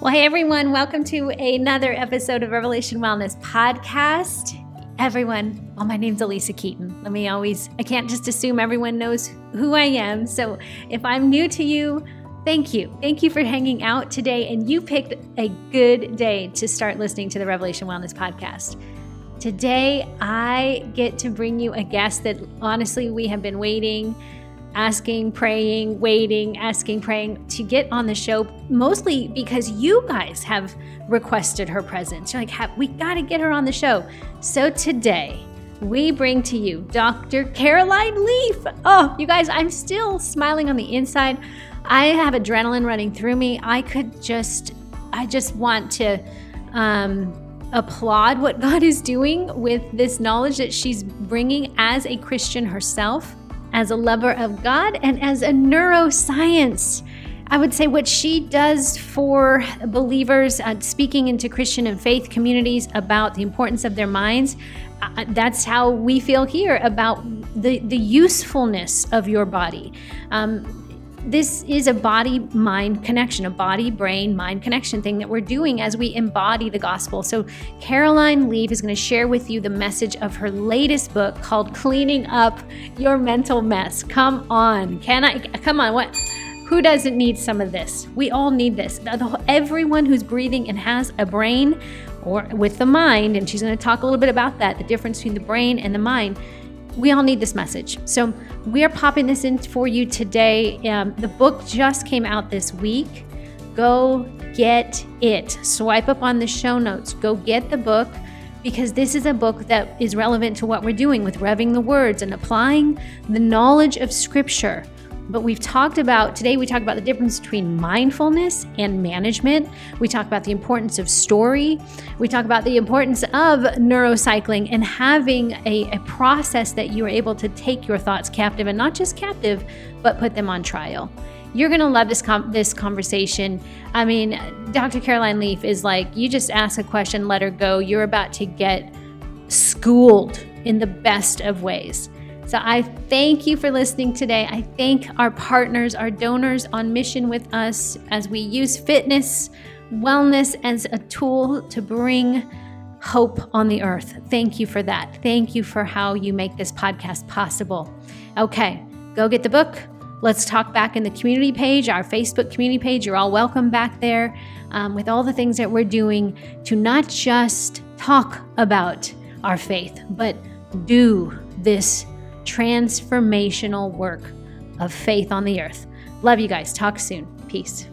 Well, hey everyone, welcome to another episode of Revelation Wellness Podcast. Everyone, well, my name's Alisa Keeton. Let me always, I can't just assume everyone knows who I am. So if I'm new to you, thank you. Thank you for hanging out today. And you picked a good day to start listening to the Revelation Wellness Podcast. Today, I get to bring you a guest that honestly we have been waiting asking, praying, waiting, asking, praying to get on the show, mostly because you guys have requested her presence. You're like, we got to get her on the show. So today, we bring to you Dr. Caroline Leaf. Oh, you guys, I'm still smiling on the inside. I have adrenaline running through me. I could just, I just want to um, applaud what God is doing with this knowledge that she's bringing as a Christian herself as a lover of God and as a neuroscience. I would say what she does for believers, uh, speaking into Christian and faith communities about the importance of their minds, uh, that's how we feel here about the, the usefulness of your body. Um, this is a body mind connection, a body brain mind connection thing that we're doing as we embody the gospel. So, Caroline Leaf is going to share with you the message of her latest book called Cleaning Up Your Mental Mess. Come on. Can I? Come on. What? Who doesn't need some of this? We all need this. Everyone who's breathing and has a brain or with the mind, and she's going to talk a little bit about that the difference between the brain and the mind we all need this message. So we are popping this in for you today. Um, the book just came out this week. Go get it. Swipe up on the show notes. Go get the book because this is a book that is relevant to what we're doing with revving the words and applying the knowledge of Scripture but we've talked about today, we talk about the difference between mindfulness and management. We talk about the importance of story. We talk about the importance of neurocycling and having a, a process that you are able to take your thoughts captive and not just captive, but put them on trial. You're going to love this com- this conversation. I mean, Dr. Caroline Leaf is like, you just ask a question, let her go. You're about to get schooled in the best of ways. So I thank you for listening today. I thank our partners, our donors on mission with us as we use fitness, wellness as a tool to bring hope on the earth. Thank you for that. Thank you for how you make this podcast possible. Okay, go get the book. Let's talk back in the community page, our Facebook community page. You're all welcome back there um, with all the things that we're doing to not just talk about our faith, but do this transformational work of faith on the earth. Love you guys. Talk soon. Peace.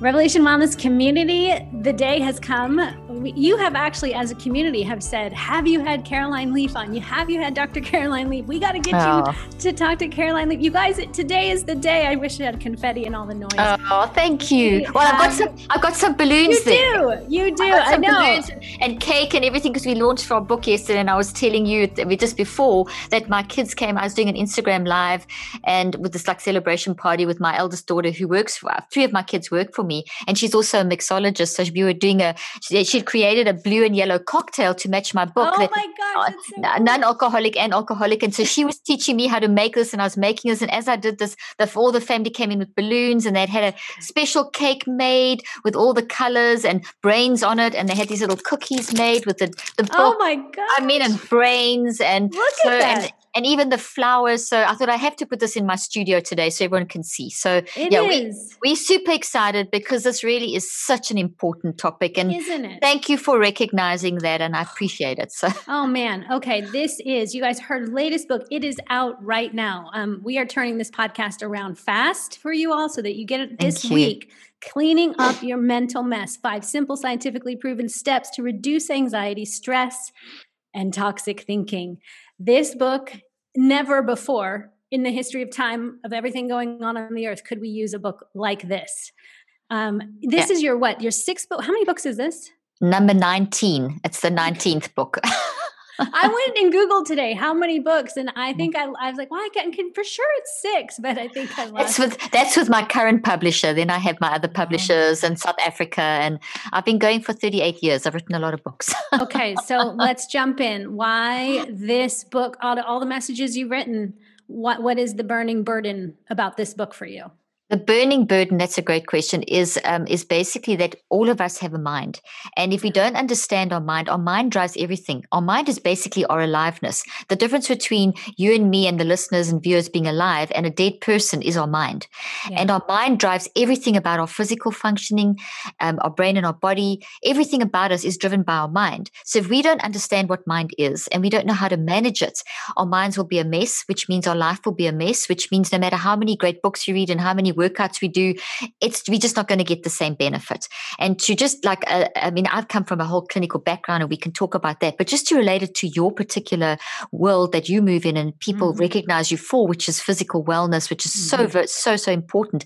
Revelation Wellness community, the day has come. You have actually, as a community, have said, "Have you had Caroline Leaf on? You have you had Dr. Caroline Leaf? We got to get oh. you to talk to Caroline Leaf. You guys, today is the day. I wish I had confetti and all the noise. Oh, thank you. Well, I've got some. I've got some balloons you there. do. You do. I know. and cake and everything because we launched our book yesterday, and I was telling you just before that my kids came. I was doing an Instagram live and with this like celebration party with my eldest daughter who works for. Three of my kids work for me, and she's also a mixologist. So we were doing a. She created a blue and yellow cocktail to match my book. Oh that, my gosh! So uh, non-alcoholic and alcoholic, and so she was teaching me how to make this, and I was making this. And as I did this, the, all the family came in with balloons, and they'd had a special cake made with all the colors and brains on it, and they had these little cookies made with the the book. Oh my god! I mean, and brains and look so, at that. And, and even the flowers. So I thought I have to put this in my studio today so everyone can see. So it yeah, is. We, we're super excited because this really is such an important topic. And Isn't it? thank you for recognizing that. And I appreciate it. So Oh man. Okay. This is you guys heard latest book. It is out right now. Um, we are turning this podcast around fast for you all so that you get it this week. Cleaning up your mental mess. Five simple, scientifically proven steps to reduce anxiety, stress, and toxic thinking. This book never before in the history of time of everything going on on the earth could we use a book like this. Um, this yeah. is your what? Your sixth book? How many books is this? Number 19. It's the 19th book. I went and Googled today how many books, and I mm. think I, I was like, well, I can, can for sure it's six, but I think I lost. That's with that's with my current publisher. Then I have my other oh. publishers in South Africa, and I've been going for 38 years. I've written a lot of books. okay, so let's jump in. Why this book? All all the messages you've written. What what is the burning burden about this book for you? The burning burden, that's a great question, is um, is basically that all of us have a mind. And if we don't understand our mind, our mind drives everything. Our mind is basically our aliveness. The difference between you and me and the listeners and viewers being alive and a dead person is our mind. Yeah. And our mind drives everything about our physical functioning, um, our brain and our body. Everything about us is driven by our mind. So if we don't understand what mind is and we don't know how to manage it, our minds will be a mess, which means our life will be a mess, which means no matter how many great books you read and how many workouts we do, it's we're just not going to get the same benefit. And to just like, uh, I mean, I've come from a whole clinical background, and we can talk about that. But just to relate it to your particular world that you move in, and people mm-hmm. recognize you for, which is physical wellness, which is mm-hmm. so so so important.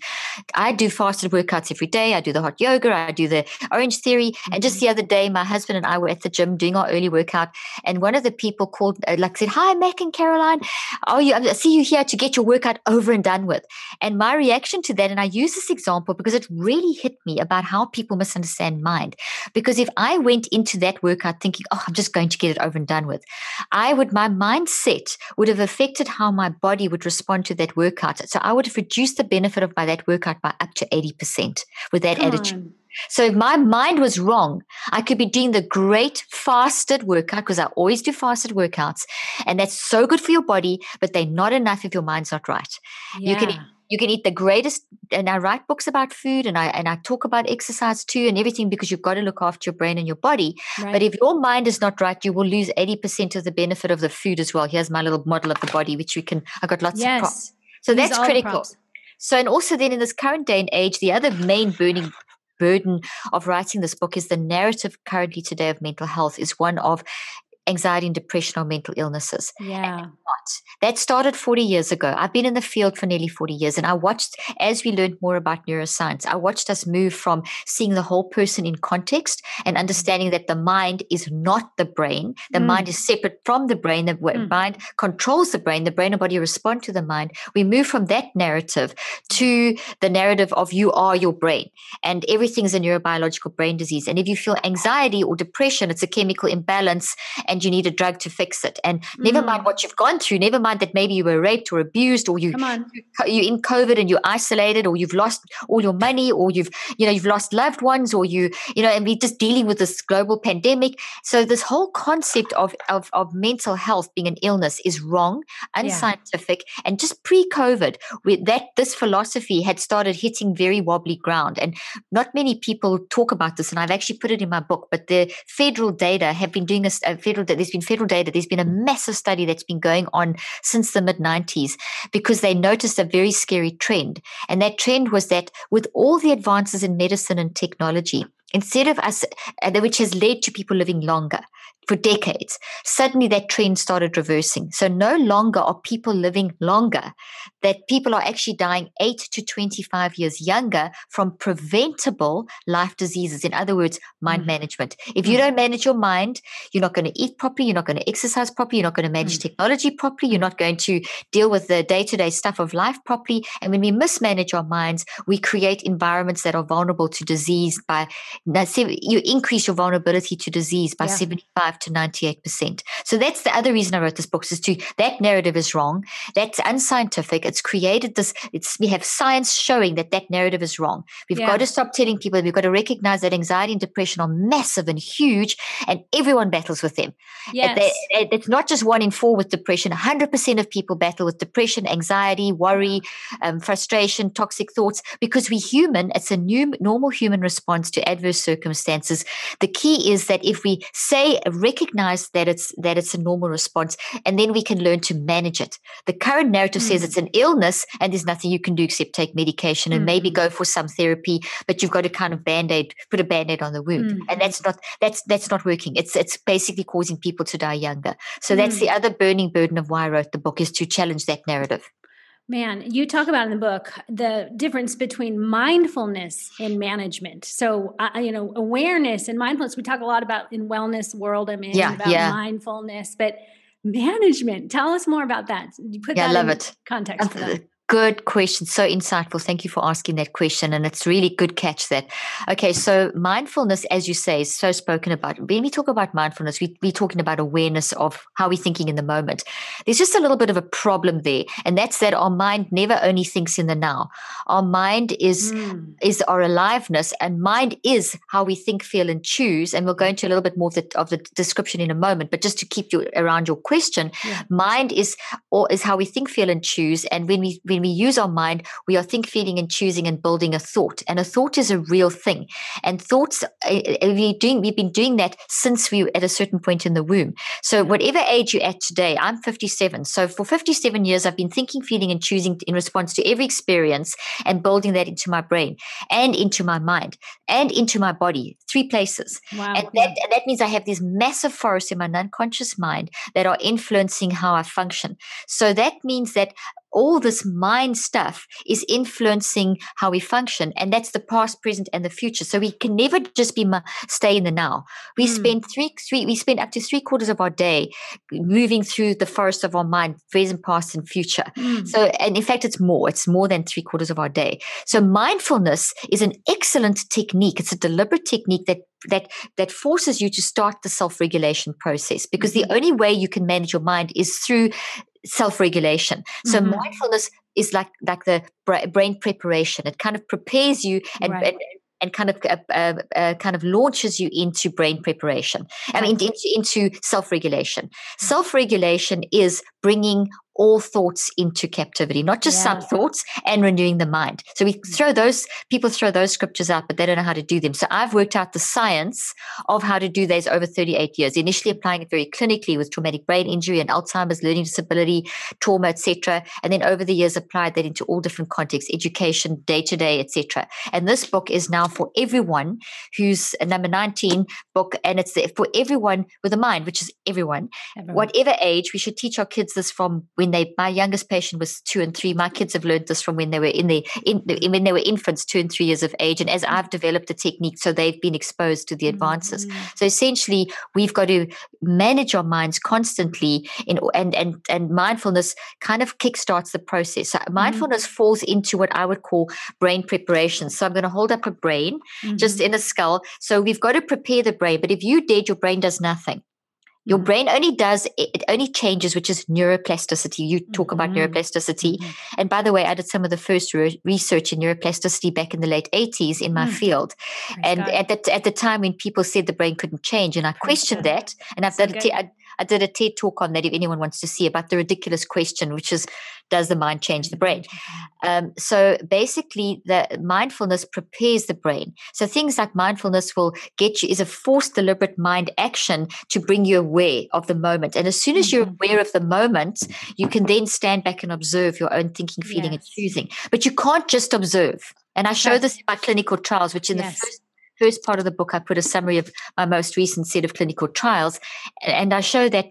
I do fasted workouts every day. I do the hot yoga. I do the Orange Theory. Mm-hmm. And just mm-hmm. the other day, my husband and I were at the gym doing our early workout, and one of the people called, uh, like, said, "Hi, Mac and Caroline. Oh, you, I see you here to get your workout over and done with." And my reaction to that, and I use this example because it really hit me about how people misunderstand mind. Because if I went into that workout thinking, oh, I'm just going to get it over and done with, I would, my mindset would have affected how my body would respond to that workout. So I would have reduced the benefit of by that workout by up to 80% with that Come attitude. On. So if my mind was wrong, I could be doing the great fasted workout because I always do fasted workouts. And that's so good for your body, but they're not enough if your mind's not right. Yeah. You can you can eat the greatest and i write books about food and i and i talk about exercise too and everything because you've got to look after your brain and your body. Right. but if your mind is not right you will lose 80% of the benefit of the food as well. Here's my little model of the body which we can i got lots yes. of props. So These that's critical. so and also then in this current day and age the other main burning burden of writing this book is the narrative currently today of mental health is one of anxiety and depression or mental illnesses. Yeah. That started 40 years ago. I've been in the field for nearly 40 years and I watched as we learned more about neuroscience, I watched us move from seeing the whole person in context and understanding that the mind is not the brain. The mm. mind is separate from the brain. The mm. mind controls the brain. The brain and body respond to the mind. We move from that narrative to the narrative of you are your brain and everything is a neurobiological brain disease. And if you feel anxiety or depression, it's a chemical imbalance and you need a drug to fix it. And mm. never mind what you've gone through, never mind that maybe you were raped or abused or you you're in COVID and you're isolated or you've lost all your money or you've you know you've lost loved ones or you you know and we're just dealing with this global pandemic. So this whole concept of of, of mental health being an illness is wrong, unscientific, yeah. and just pre-COVID, with that this philosophy had started hitting very wobbly ground. And not many people talk about this, and I've actually put it in my book. But the federal data have been doing a, a federal federal there's been federal data. There's been a massive study that's been going on since the mid 90s because they noticed a very scary trend. And that trend was that with all the advances in medicine and technology, instead of us, uh, which has led to people living longer, for decades. Suddenly that trend started reversing. So no longer are people living longer, that people are actually dying 8 to 25 years younger from preventable life diseases. In other words, mind mm. management. If you mm. don't manage your mind, you're not going to eat properly, you're not going to exercise properly, you're not going to manage mm. technology properly, you're not going to deal with the day-to-day stuff of life properly. And when we mismanage our minds, we create environments that are vulnerable to disease by you increase your vulnerability to disease by yeah. 75 95 to 98%. So that's the other reason I wrote this book is to that narrative is wrong. That's unscientific. It's created this, it's, we have science showing that that narrative is wrong. We've yeah. got to stop telling people, we've got to recognize that anxiety and depression are massive and huge and everyone battles with them. Yes. It's not just one in four with depression. 100% of people battle with depression, anxiety, worry, um, frustration, toxic thoughts, because we human, it's a new normal human response to adverse circumstances. The key is that if we say recognize that it's that it's a normal response and then we can learn to manage it the current narrative mm. says it's an illness and there's nothing you can do except take medication and mm. maybe go for some therapy but you've got to kind of band-aid put a band-aid on the wound mm. and that's not that's that's not working it's it's basically causing people to die younger so that's the mm. other burning burden of why i wrote the book is to challenge that narrative Man, you talk about in the book the difference between mindfulness and management. So, uh, you know, awareness and mindfulness. We talk a lot about in wellness world. I mean, yeah, about yeah. mindfulness, but management. Tell us more about that. You put yeah, that I love it. context for that Good question. So insightful. Thank you for asking that question. And it's really good catch that. Okay. So mindfulness, as you say, is so spoken about. When we talk about mindfulness, we, we're talking about awareness of how we're thinking in the moment. There's just a little bit of a problem there. And that's that our mind never only thinks in the now. Our mind is, mm. is our aliveness and mind is how we think, feel, and choose. And we'll go into a little bit more of the, of the description in a moment. But just to keep you around your question, yeah. mind is, or is how we think, feel, and choose. And when we, when we use our mind, we are think, feeling, and choosing and building a thought. And a thought is a real thing. And thoughts, eh, eh, we doing, we've been doing that since we were at a certain point in the womb. So whatever age you're at today, I'm 57. So for 57 years, I've been thinking, feeling, and choosing in response to every experience and building that into my brain and into my mind and into my body, three places. Wow. And, that, and that means I have these massive forests in my unconscious mind that are influencing how I function. So that means that all this mind stuff is influencing how we function and that's the past present and the future so we can never just be stay in the now we mm. spend three, three we spend up to three quarters of our day moving through the forest of our mind present past and future mm. so and in fact it's more it's more than three quarters of our day so mindfulness is an excellent technique it's a deliberate technique that that that forces you to start the self-regulation process because mm-hmm. the only way you can manage your mind is through self-regulation. So mm-hmm. mindfulness is like like the brain preparation. It kind of prepares you and, right. and and kind of uh, uh, uh, kind of launches you into brain preparation. I mean, into, into self-regulation. Mm-hmm. Self-regulation is bringing all thoughts into captivity, not just yeah. some thoughts, and renewing the mind. So we mm. throw those, people throw those scriptures out, but they don't know how to do them. So I've worked out the science of how to do those over 38 years, initially applying it very clinically with traumatic brain injury and Alzheimer's, learning disability, trauma, etc. And then over the years applied that into all different contexts, education, day to day, etc. And this book is now for everyone who's a number 19 book, and it's for everyone with a mind, which is everyone. everyone. Whatever age, we should teach our kids this from when they my youngest patient was two and three my kids have learned this from when they were in the in when they were infants two and three years of age and as i've developed the technique so they've been exposed to the advances mm-hmm. so essentially we've got to manage our minds constantly in and and and mindfulness kind of kickstarts the process so mm-hmm. mindfulness mm-hmm. falls into what i would call brain preparation so i'm going to hold up a brain mm-hmm. just in a skull so we've got to prepare the brain but if you dead your brain does nothing your mm-hmm. brain only does it only changes, which is neuroplasticity. You talk mm-hmm. about neuroplasticity. Mm-hmm. And by the way, I did some of the first re- research in neuroplasticity back in the late 80s in my mm. field. and at the, at the time when people said the brain couldn't change, and I questioned that. And I've done I, I did a TED talk on that if anyone wants to see about the ridiculous question, which is, does the mind change the brain? Mm-hmm. Um, so basically, the mindfulness prepares the brain. So things like mindfulness will get you is a forced, deliberate mind action to bring you aware of the moment. And as soon as you're mm-hmm. aware of the moment, you can then stand back and observe your own thinking, feeling, yes. and choosing. But you can't just observe. And I show this in my clinical trials, which in yes. the first first part of the book, I put a summary of my most recent set of clinical trials. And I show that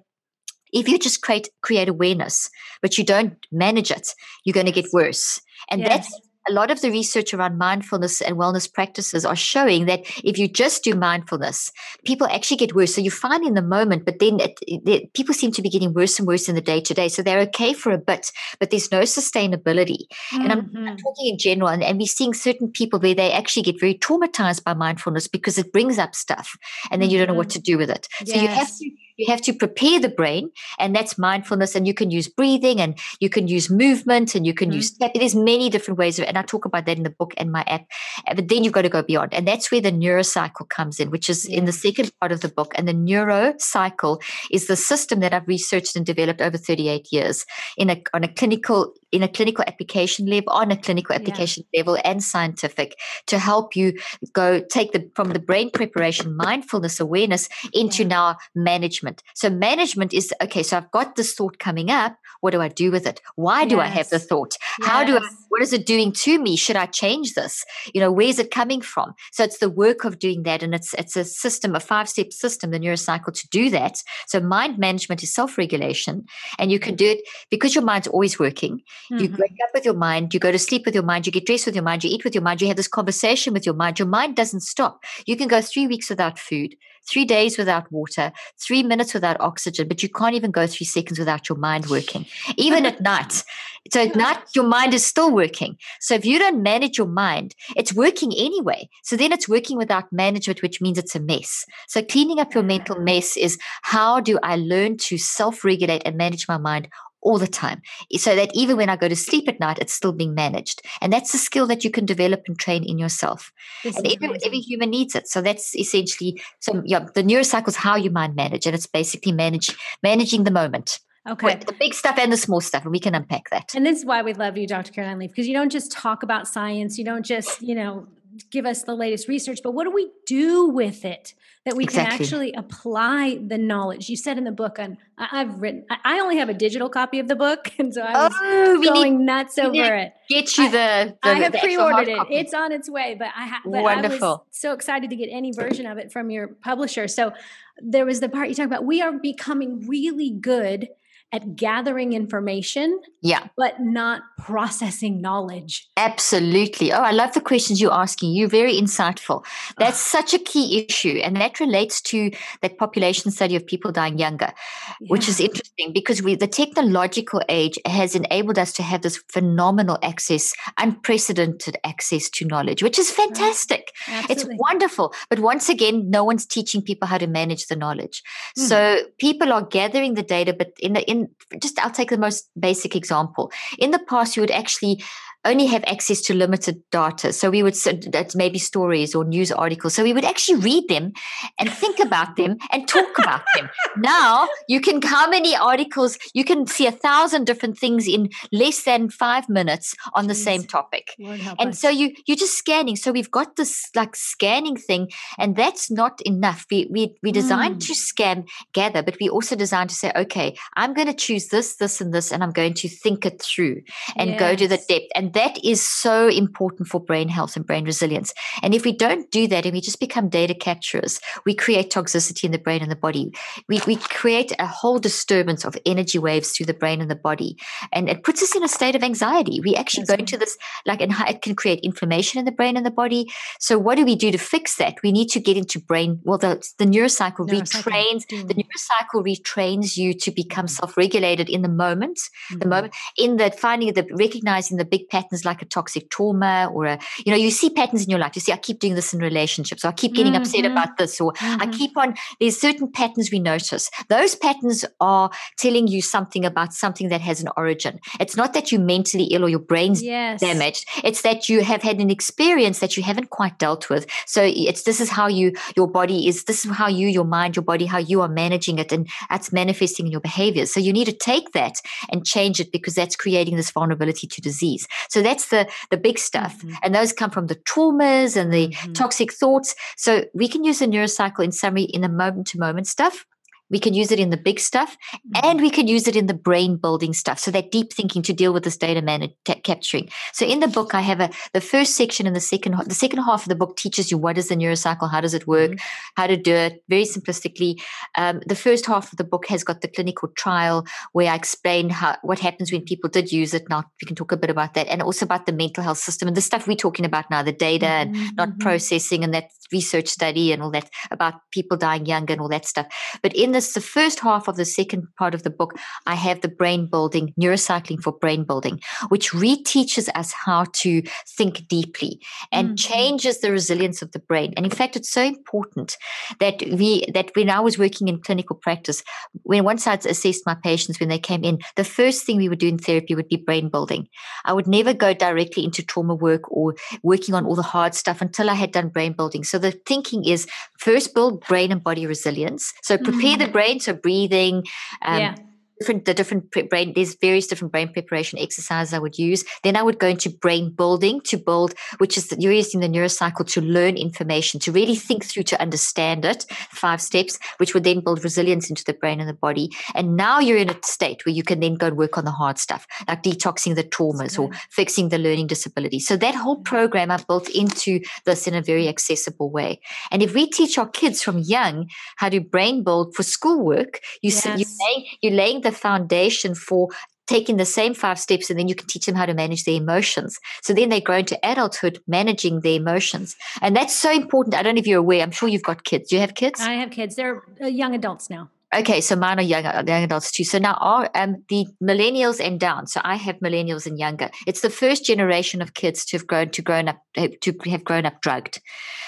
if you just create create awareness, but you don't manage it, you're going to get worse. And yes. that's a lot of the research around mindfulness and wellness practices are showing that if you just do mindfulness, people actually get worse. So you find in the moment, but then it, it, people seem to be getting worse and worse in the day to day. So they're okay for a bit, but there's no sustainability. Mm-hmm. And I'm, I'm, mm-hmm. talking in general, and, and we're seeing certain people where they actually get very traumatized by mindfulness because it brings up stuff, and then you don't know what mm-hmm. to do with it. Yes. So you have to you have to prepare the brain and that's mindfulness and you can use breathing and you can use movement and you can mm-hmm. use there's many different ways of, and i talk about that in the book and my app uh, but then you've got to go beyond and that's where the neurocycle comes in which is yeah. in the second part of the book and the neurocycle is the system that i've researched and developed over 38 years in a on a clinical in a clinical application level, on a clinical application yeah. level and scientific to help you go take the from the brain preparation, mindfulness awareness into yeah. now management. So management is okay, so I've got this thought coming up. What do I do with it? Why do yes. I have the thought? Yes. How do I what is it doing to me? Should I change this? You know, where's it coming from? So it's the work of doing that. And it's it's a system, a five-step system, the neurocycle to do that. So mind management is self-regulation. And you can mm. do it because your mind's always working Mm-hmm. You wake up with your mind, you go to sleep with your mind, you get dressed with your mind, you eat with your mind, you have this conversation with your mind. Your mind doesn't stop. You can go three weeks without food, three days without water, three minutes without oxygen, but you can't even go three seconds without your mind working, even at night. So at night, your mind is still working. So if you don't manage your mind, it's working anyway. So then it's working without management, which means it's a mess. So cleaning up your mental mess is how do I learn to self regulate and manage my mind all the time so that even when I go to sleep at night, it's still being managed. And that's a skill that you can develop and train in yourself. This and every, every, human needs it. So that's essentially, so yeah, the neurocycle is how you mind manage. And it's basically manage, managing the moment. Okay. the big stuff and the small stuff, and we can unpack that. And this is why we love you, Dr. Caroline Leaf, because you don't just talk about science, you don't just, you know, give us the latest research, but what do we do with it that we exactly. can actually apply the knowledge? You said in the book, um, and I've written, I only have a digital copy of the book, and so I was oh, going need, nuts over it. Get you the, the I have the pre-ordered it. Copy. It's on its way, but I have. Wonderful. I was so excited to get any version of it from your publisher. So there was the part you talk about. We are becoming really good at gathering information yeah. but not processing knowledge. Absolutely. Oh i love the questions you're asking. You're very insightful. That's such a key issue and that relates to that population study of people dying younger yeah. which is interesting because we the technological age has enabled us to have this phenomenal access unprecedented access to knowledge which is fantastic. Right. it's wonderful but once again no one's teaching people how to manage the knowledge. Mm. so people are gathering the data but in the in just I'll take the most basic example. In the past, you would actually only have access to limited data. So we would, that's maybe stories or news articles. So we would actually read them and think about them and talk about them. Now you can, how many articles, you can see a thousand different things in less than five minutes on Jeez. the same topic. And us. so you, you're just scanning. So we've got this like scanning thing and that's not enough. We, we, we designed mm. to scan, gather, but we also designed to say, okay, I'm going to choose this, this, and this, and I'm going to think it through and yes. go to the depth. And that is so important for brain health and brain resilience. And if we don't do that and we just become data capturers, we create toxicity in the brain and the body. We, we create a whole disturbance of energy waves through the brain and the body. And it puts us in a state of anxiety. We actually That's go into this, like, and it can create inflammation in the brain and the body. So, what do we do to fix that? We need to get into brain. Well, the, the neurocycle, neurocycle retrains, the neurocycle retrains you to become mm-hmm. self regulated in the moment, mm-hmm. the moment, in the finding the recognizing the big patterns like a toxic trauma or a, you know, you see patterns in your life. You see, I keep doing this in relationships, or I keep getting mm-hmm. upset about this, or mm-hmm. I keep on, there's certain patterns we notice. Those patterns are telling you something about something that has an origin. It's not that you're mentally ill or your brain's yes. damaged. It's that you have had an experience that you haven't quite dealt with. So it's this is how you your body is, this is how you, your mind, your body, how you are managing it, and that's manifesting in your behaviors. So you need to take that and change it because that's creating this vulnerability to disease. So that's the the big stuff, mm-hmm. and those come from the traumas and the mm-hmm. toxic thoughts. So we can use the neurocycle in summary in the moment to moment stuff we can use it in the big stuff mm-hmm. and we can use it in the brain building stuff. So that deep thinking to deal with this data man t- capturing. So in the book, I have a, the first section and the second, the second half of the book teaches you what is the neurocycle, how does it work, mm-hmm. how to do it very simplistically. Um, the first half of the book has got the clinical trial where I explain how, what happens when people did use it. Now we can talk a bit about that and also about the mental health system and the stuff we're talking about now, the data mm-hmm. and not mm-hmm. processing and that research study and all that about people dying younger and all that stuff. But in the this, the first half of the second part of the book, I have the brain building, neurocycling for brain building, which reteaches us how to think deeply and mm-hmm. changes the resilience of the brain. And in fact, it's so important that we that when I was working in clinical practice, when once I'd assessed my patients when they came in, the first thing we would do in therapy would be brain building. I would never go directly into trauma work or working on all the hard stuff until I had done brain building. So the thinking is first build brain and body resilience. So prepare mm-hmm. the brain, so breathing, um, yeah different the different brain there's various different brain preparation exercises I would use. Then I would go into brain building to build, which is that you're using the neurocycle to learn information, to really think through to understand it. Five steps, which would then build resilience into the brain and the body. And now you're in a state where you can then go and work on the hard stuff, like detoxing the traumas or mm. fixing the learning disability. So that whole mm. program i've built into this in a very accessible way. And if we teach our kids from young how to brain build for schoolwork, you yes. you laying, you're laying the foundation for taking the same five steps and then you can teach them how to manage their emotions. So then they grow into adulthood managing their emotions. And that's so important. I don't know if you're aware. I'm sure you've got kids. Do you have kids? I have kids. They're uh, young adults now. Okay, so mine are young, young adults too. So now are um, the millennials and down. So I have millennials and younger. It's the first generation of kids to have grown to grown up to have grown up drugged.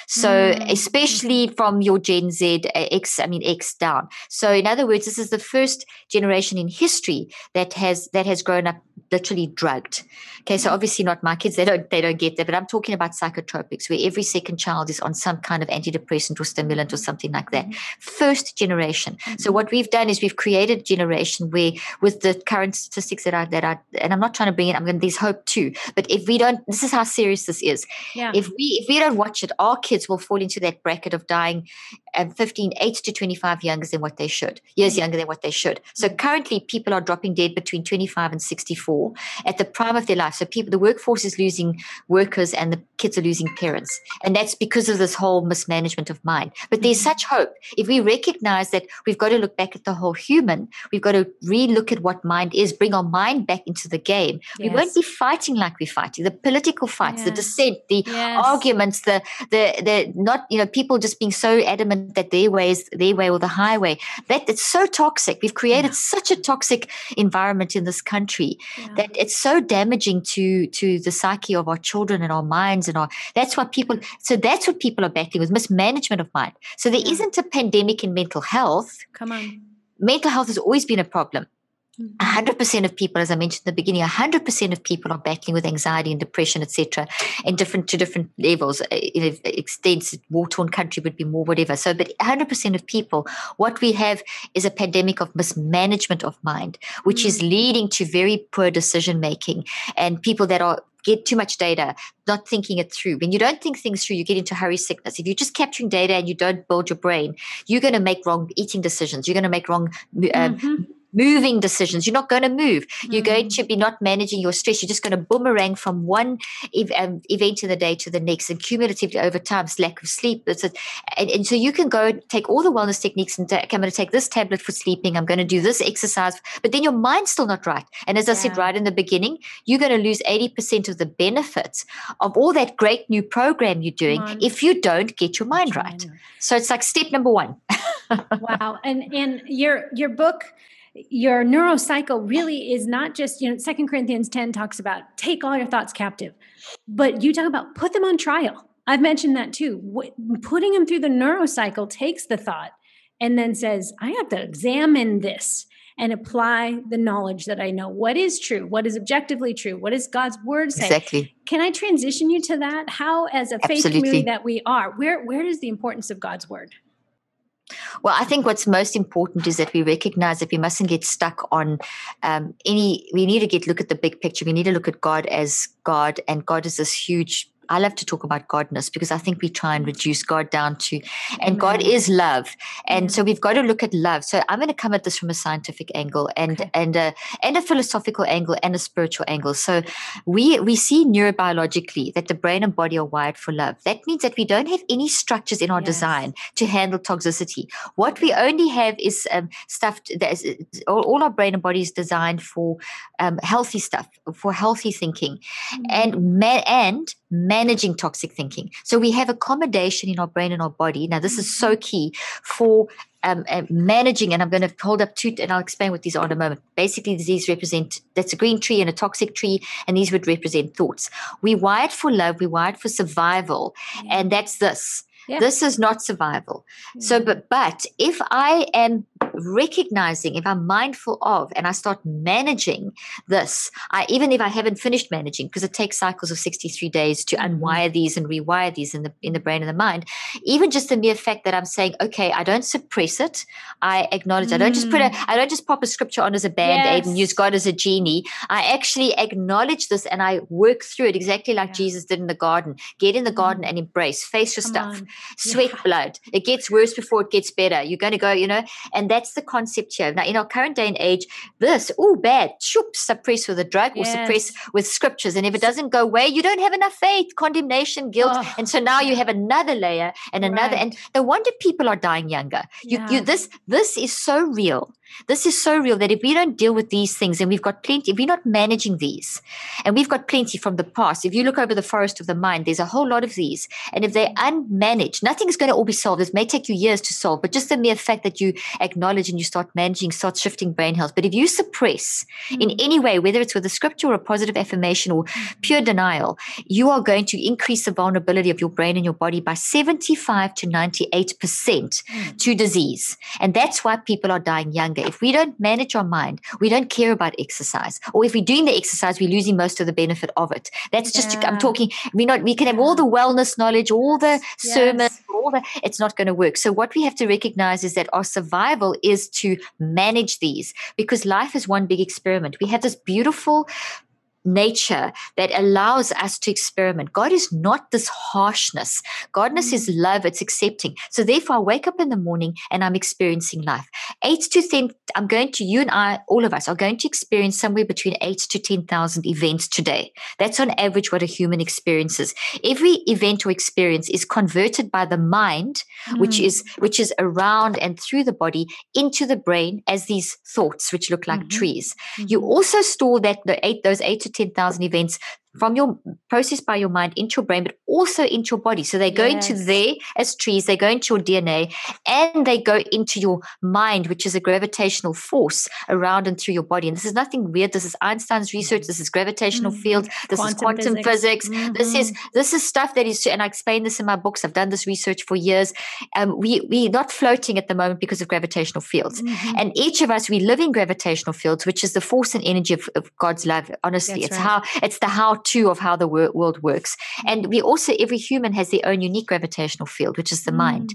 So mm. especially from your Gen Z uh, X, I mean X down. So in other words, this is the first generation in history that has that has grown up literally drugged. Okay, so obviously not my kids; they don't they don't get that. But I'm talking about psychotropics, where every second child is on some kind of antidepressant or stimulant or something like that. Mm-hmm. First generation. Mm-hmm. So what we've done is we've created a generation where, with the current statistics that are that are, and I'm not trying to bring it. I'm going. To there's hope too, but if we don't, this is how serious this is. Yeah. If we if we don't watch it, our kids will fall into that bracket of dying um, 15, 8 to 25 younger than what they should, years mm-hmm. younger than what they should. So mm-hmm. currently, people are dropping dead between 25 and 64 at the prime of their life. So people, the workforce is losing workers and the kids are losing parents. And that's because of this whole mismanagement of mind. But there's mm-hmm. such hope. If we recognize that we've got to look back at the whole human, we've got to re-look at what mind is, bring our mind back into the game. Yes. We won't be fighting like we're fighting. The political fights, yes. the dissent, the yes. arguments, the the the not, you know, people just being so adamant that their way is their way or the highway. That it's so toxic. We've created yeah. such a toxic environment in this country yeah. that it's so damaging to to the psyche of our children and our minds and our. That's what people. So that's what people are battling with mismanagement of mind. So there yeah. not a pandemic in mental health. Come on. Mental health has always been a problem. 100% mm-hmm. of people, as I mentioned in the beginning, 100% of people are battling with anxiety and depression, etc., and different to different levels. Uh, you know, extents, war-torn country would be more, whatever. So, but 100% of people, what we have is a pandemic of mismanagement of mind, which mm-hmm. is mm. leading to very poor decision making and people that are get too much data, not thinking it through. When you don't think things through, you get into hurry sickness. If you're just capturing data and you don't build your brain, you're going to make wrong eating decisions. You're going to make wrong um, mm-hmm moving decisions. You're not going to move. You're going mm. to be not managing your stress. You're just going to boomerang from one ev- um, event in the day to the next, and cumulatively over time, it's lack of sleep. It's a, and, and, so you can go take all the wellness techniques and take, I'm going to take this tablet for sleeping. I'm going to do this exercise, but then your mind's still not right. And as I said right in the beginning, you're going to lose 80% of the benefits of all that great new program you're doing if you don't get your mind right. So it's like step number one. wow. And and your your book your neurocycle really is not just you know second corinthians 10 talks about take all your thoughts captive but you talk about put them on trial. I've mentioned that too. Putting them through the neurocycle takes the thought and then says i have to examine this and apply the knowledge that i know. What is true? What is objectively true? What is god's word say? Exactly. Can i transition you to that? How as a faith Absolutely. community that we are where where is the importance of god's word well, I think what's most important is that we recognize that we mustn't get stuck on um, any. We need to get look at the big picture. We need to look at God as God, and God is this huge I love to talk about Godness because I think we try and reduce God down to, and. God is love, and so we've got to look at love. So I'm going to come at this from a scientific angle and okay. and a and a philosophical angle and a spiritual angle. So we we see neurobiologically that the brain and body are wired for love. That means that we don't have any structures in our yes. design to handle toxicity. What we only have is um, stuff that is all, all, our brain and body is designed for um, healthy stuff, for healthy thinking, mm-hmm. and man, and managing toxic thinking. So we have accommodation in our brain and our body. Now, this is so mm-hmm. key for um, uh, managing, and I'm going to hold up two, and I'll explain what these are in a moment. Basically, these represent that's a green tree and a toxic tree, and these would represent thoughts. We wired for love, we wired for survival, mm-hmm. and that's this. Yeah. This is not survival. Mm-hmm. So, but but if I am recognizing, if I'm mindful of, and I start managing this, I, even if I haven't finished managing, because it takes cycles of 63 days to mm-hmm. unwire these and rewire these in the in the brain and the mind. Even just the mere fact that I'm saying, okay, I don't suppress it, I acknowledge. Mm. I don't just put a, mm. I don't just pop a scripture on as a band aid yes. and use God as a genie. I actually acknowledge this and I work through it exactly like yeah. Jesus did in the garden. Get in the garden mm. and embrace, face your Come stuff, on. sweat yeah. blood. It gets worse before it gets better. You're going to go, you know, and that the concept here. Now, in our current day and age, this, oh, bad, shoop, suppress with a drug yes. or suppress with scriptures. And if it doesn't go away, you don't have enough faith, condemnation, guilt. Oh. And so now you have another layer and another. Right. And no wonder people are dying younger. You, yeah. you, this, this is so real This is so real that if we don't deal with these things and we've got plenty, if we're not managing these, and we've got plenty from the past, if you look over the forest of the mind, there's a whole lot of these. And if they're unmanaged, nothing's going to all be solved. It may take you years to solve, but just the mere fact that you acknowledge and you start managing, start shifting brain health. But if you suppress mm. in any way, whether it's with a scripture or a positive affirmation or pure denial, you are going to increase the vulnerability of your brain and your body by 75 to 98% mm. to disease. And that's why people are dying younger if we don't manage our mind, we don't care about exercise, or if we're doing the exercise, we're losing most of the benefit of it. That's just yeah. I'm talking. We not we can have all the wellness knowledge, all the yes. sermons, all the. It's not going to work. So what we have to recognize is that our survival is to manage these because life is one big experiment. We have this beautiful nature that allows us to experiment. God is not this harshness. Godness mm. is love, it's accepting. So therefore, I wake up in the morning and I'm experiencing life. Eight to 10, I'm going to, you and I, all of us are going to experience somewhere between eight to 10,000 events today. That's on average what a human experiences. Every event or experience is converted by the mind, mm. which is, which is around and through the body into the brain as these thoughts, which look like mm-hmm. trees. Mm-hmm. You also store that the eight, those eight to 10,000 events from your process by your mind into your brain, but also into your body. So they go yes. into there as trees, they go into your DNA, and they go into your mind, which is a gravitational force around and through your body. And this is nothing weird. This is Einstein's research. This is gravitational mm-hmm. field. This quantum is quantum physics. physics. Mm-hmm. This is this is stuff that is, and I explain this in my books. I've done this research for years. Um, we we're not floating at the moment because of gravitational fields, mm-hmm. and each of us we live in gravitational fields, which is the force and energy of, of God's love. Honestly, That's it's right. how it's the how to of how the world works. And we also, every human has their own unique gravitational field, which is the mm. mind.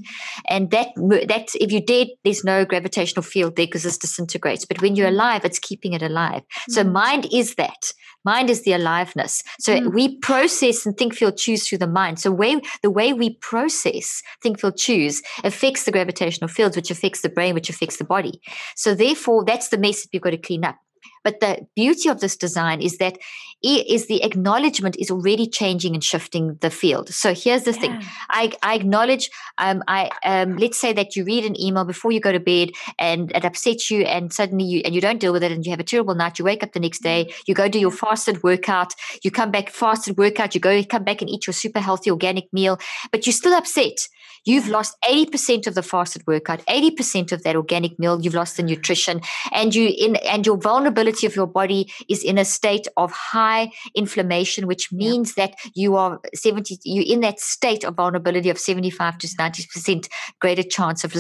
And that, that if you're dead, there's no gravitational field there because it disintegrates. But when you're mm. alive, it's keeping it alive. Mm. So mind is that. Mind is the aliveness. So mm. we process and think, feel, choose through the mind. So way, the way we process, think, feel, choose affects the gravitational fields, which affects the brain, which affects the body. So therefore, that's the mess that we've got to clean up. But the beauty of this design is that is the acknowledgement is already changing and shifting the field. So here's the yeah. thing: I, I acknowledge. Um, I um, let's say that you read an email before you go to bed, and it upsets you, and suddenly you and you don't deal with it, and you have a terrible night. You wake up the next day, mm. you go do your fasted workout, you come back fasted workout, you go come back and eat your super healthy organic meal, but you're still upset You've lost 80% of the fasted workout, 80% of that organic meal, you've lost the nutrition, and you in and your vulnerability of your body is in a state of high inflammation, which means yeah. that you are 70, you're in that state of vulnerability of 75 to 90% greater chance of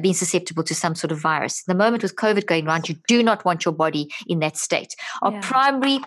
being susceptible to some sort of virus. The moment with COVID going around, you do not want your body in that state. Our yeah. primary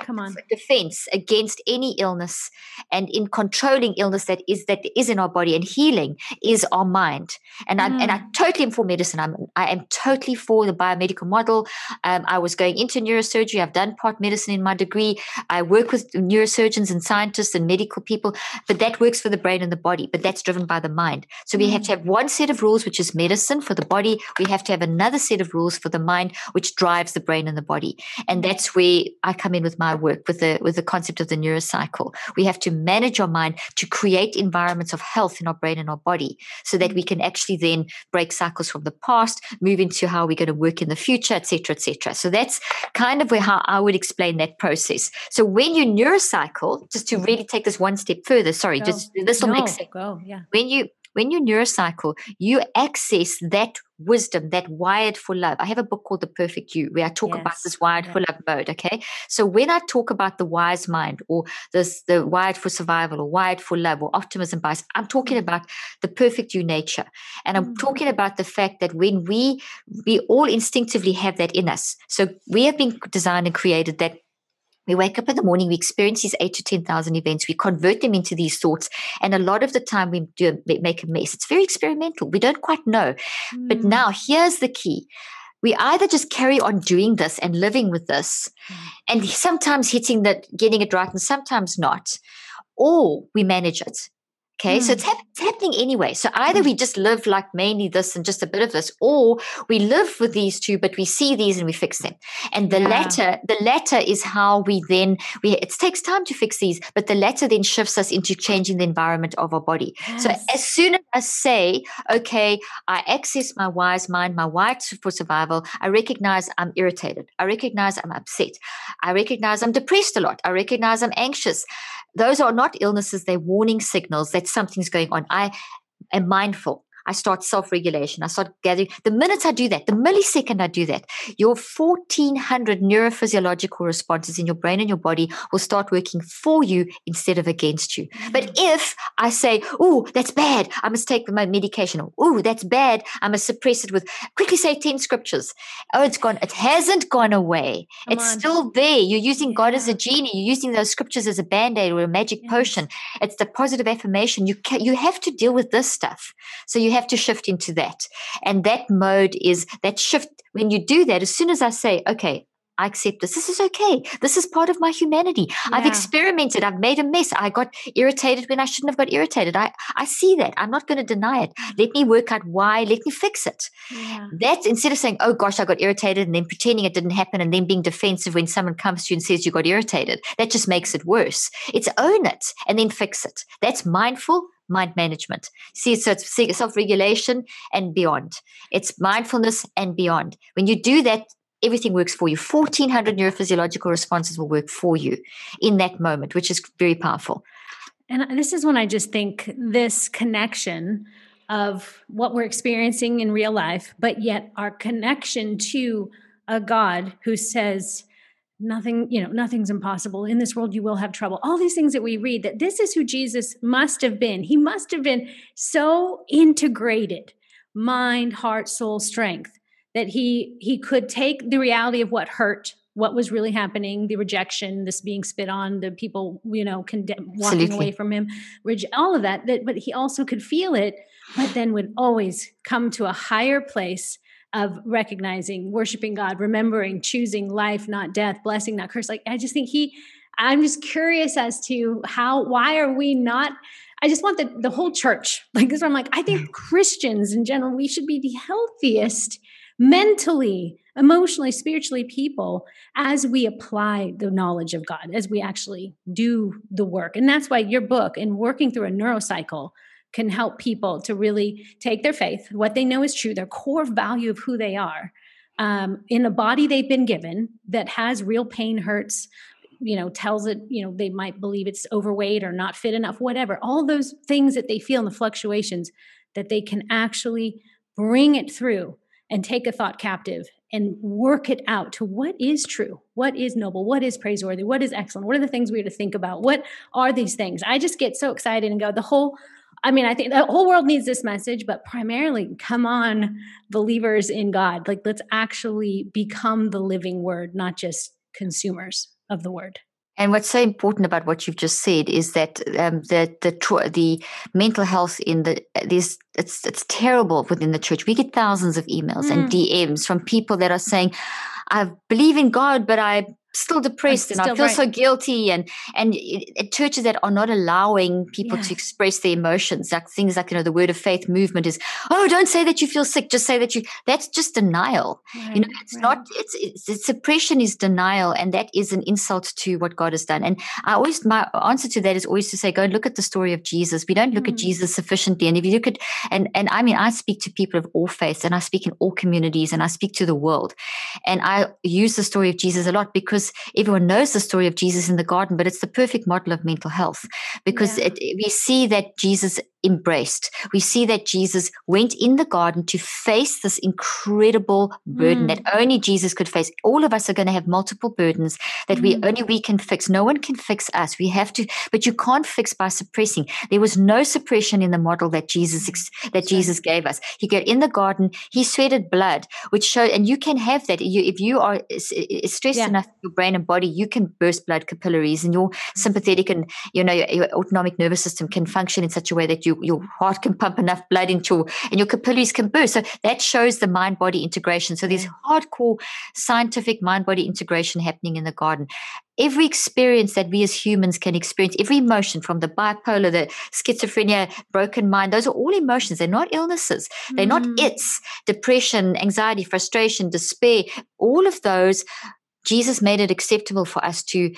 defense against any illness and in controlling illness that is that is in our body and healing is our mind. And I'm and I mm. totally am for medicine. I'm I am totally for the biomedical model. Um, I was going into neurosurgery. I've done part medicine in my degree. I work with neurosurgeons and scientists and medical people, but that works for the brain and the body. But that's driven by the mind. So we have to have one set of rules, which is medicine for the body. We have to have another set of rules for the mind, which drives the brain and the body. And that's where I come in with my work with the with the concept of the neurocycle. We have to manage our mind to create environments of health in our brain and our body so that we can actually then break cycles from the past, move into how we're going to work in the future, etc., etc. So that's kind of where how I would explain that process. So when you neurocycle, just to really take this one step further, sorry, go. just this will no, make sense. Go, yeah. When you when you neurocycle, you access that wisdom, that wired for love. I have a book called The Perfect You where I talk yes. about this wired yeah. for love mode. Okay. So when I talk about the wise mind or this, the wired for survival or wired for love or optimism bias, I'm talking about the perfect you nature. And I'm mm. talking about the fact that when we, we all instinctively have that in us. So we have been designed and created that we wake up in the morning, we experience these eight to 10,000 events, we convert them into these thoughts. And a lot of the time we do make a mess. It's very experimental. We don't quite know. Mm. But hmm. now here's the key. We either just carry on doing this and living with this mm. and sometimes hitting that, getting it right and sometimes not, or we manage it. Okay, mm. so it's, hap- it's, happening anyway. So either we just live like mainly this and just a bit of this, or we live with these two, but we see these and we fix them. And the yeah. latter, the latter is how we then we. It takes time to fix these, but the latter then shifts us into changing the environment of our body. Yes. So as soon as I say, okay, I access my wise mind, my wired for survival, I recognize I'm irritated. I recognize I'm upset. I recognize I'm depressed a lot. I recognize I'm anxious those are not illnesses, they're warning signals that something's going on. I am mindful. I start self regulation. I start gathering. The minute I do that, the millisecond I do that, your 1400 neurophysiological responses in your brain and your body will start working for you instead of against you. Mm-hmm. But if I say, oh, that's bad, I must take my medication. Oh, that's bad, I must suppress it with quickly say 10 scriptures. Oh, it's gone. It hasn't gone away. Come it's on. still there. You're using. God as a genie. You're using those scriptures as a band aid or a magic yes. potion. It's the positive affirmation. You, can, you have to deal with this stuff. So you have to shift into that. And that mode is that shift. When you do that, as soon as I say, okay, I accept this. This is okay. This is part of my humanity. Yeah. I've experimented. I've made a mess. I got irritated when I shouldn't have got irritated. I, I see that. I'm not going to deny it. Mm. Let me work out why. Let me fix it. Yeah. That's instead of saying, oh gosh, I got irritated and then pretending it didn't happen and then being defensive when someone comes to you and says you got irritated. That just makes it worse. It's own it and then fix it. That's mindful mind management. See, so it's self regulation and beyond. It's mindfulness and beyond. When you do that, everything works for you. 1400 neurophysiological responses will work for you in that moment, which is very powerful. And this is when I just think this connection of what we're experiencing in real life, but yet our connection to a God who says, nothing you know nothing's impossible. In this world you will have trouble. All these things that we read that this is who jesus must have been. He must have been so integrated mind heart soul strength that he he could take the reality of what hurt what was really happening the rejection this being spit on the people you know condemn, walking away from him all of that, that but he also could feel it but then would always come to a higher place of recognizing, worshiping God, remembering, choosing life, not death, blessing, not curse. Like, I just think he, I'm just curious as to how, why are we not? I just want the, the whole church, like this. I'm like, I think mm-hmm. Christians in general, we should be the healthiest mentally, emotionally, spiritually people as we apply the knowledge of God, as we actually do the work. And that's why your book and working through a neurocycle can help people to really take their faith, what they know is true, their core value of who they are, um, in a body they've been given that has real pain, hurts, you know, tells it, you know, they might believe it's overweight or not fit enough, whatever, all those things that they feel in the fluctuations, that they can actually bring it through and take a thought captive and work it out to what is true, what is noble, what is praiseworthy, what is excellent, what are the things we are to think about, what are these things? I just get so excited and go, the whole I mean, I think the whole world needs this message, but primarily, come on, believers in God. Like, let's actually become the living word, not just consumers of the word. And what's so important about what you've just said is that um, the the the mental health in the this it's it's terrible within the church. We get thousands of emails mm. and DMs from people that are saying, "I believe in God, but I still depressed and I feel right. so guilty and and it, churches that are not allowing people yeah. to express their emotions like things like you know the word of faith movement is oh don't say that you feel sick just say that you that's just denial right, you know it's right. not it's, it's, it's, suppression is denial and that is an insult to what God has done and I always my answer to that is always to say go and look at the story of Jesus we don't look mm. at Jesus sufficiently and if you look at and and I mean I speak to people of all faiths and I speak in all communities and I speak to the world and I use the story of Jesus a lot because everyone knows the story of Jesus in the garden, but it's the perfect model of mental health because yeah. it, we see that Jesus embraced. We see that Jesus went in the garden to face this incredible burden mm. that only Jesus could face. All of us are going to have multiple burdens that mm. we only we can fix. No one can fix us. We have to, but you can't fix by suppressing. There was no suppression in the model that Jesus that Jesus gave us. He got in the garden. He sweated blood, which showed, and you can have that. You, if you are stressed yeah. enough, your brain and body, you can burst blood capillaries, and your sympathetic and you know your, your autonomic nervous system can function in such a way that you your, your heart can pump enough blood into your, and your capillaries can burst. So that shows the mind body integration. So there's hardcore scientific mind body integration happening in the garden every experience that we as humans can experience, every emotion from the bipolar, the schizophrenia, broken mind, those are all emotions. They're not illnesses. They're mm. not its. Depression, anxiety, frustration, despair, all of those, Jesus made it acceptable for us to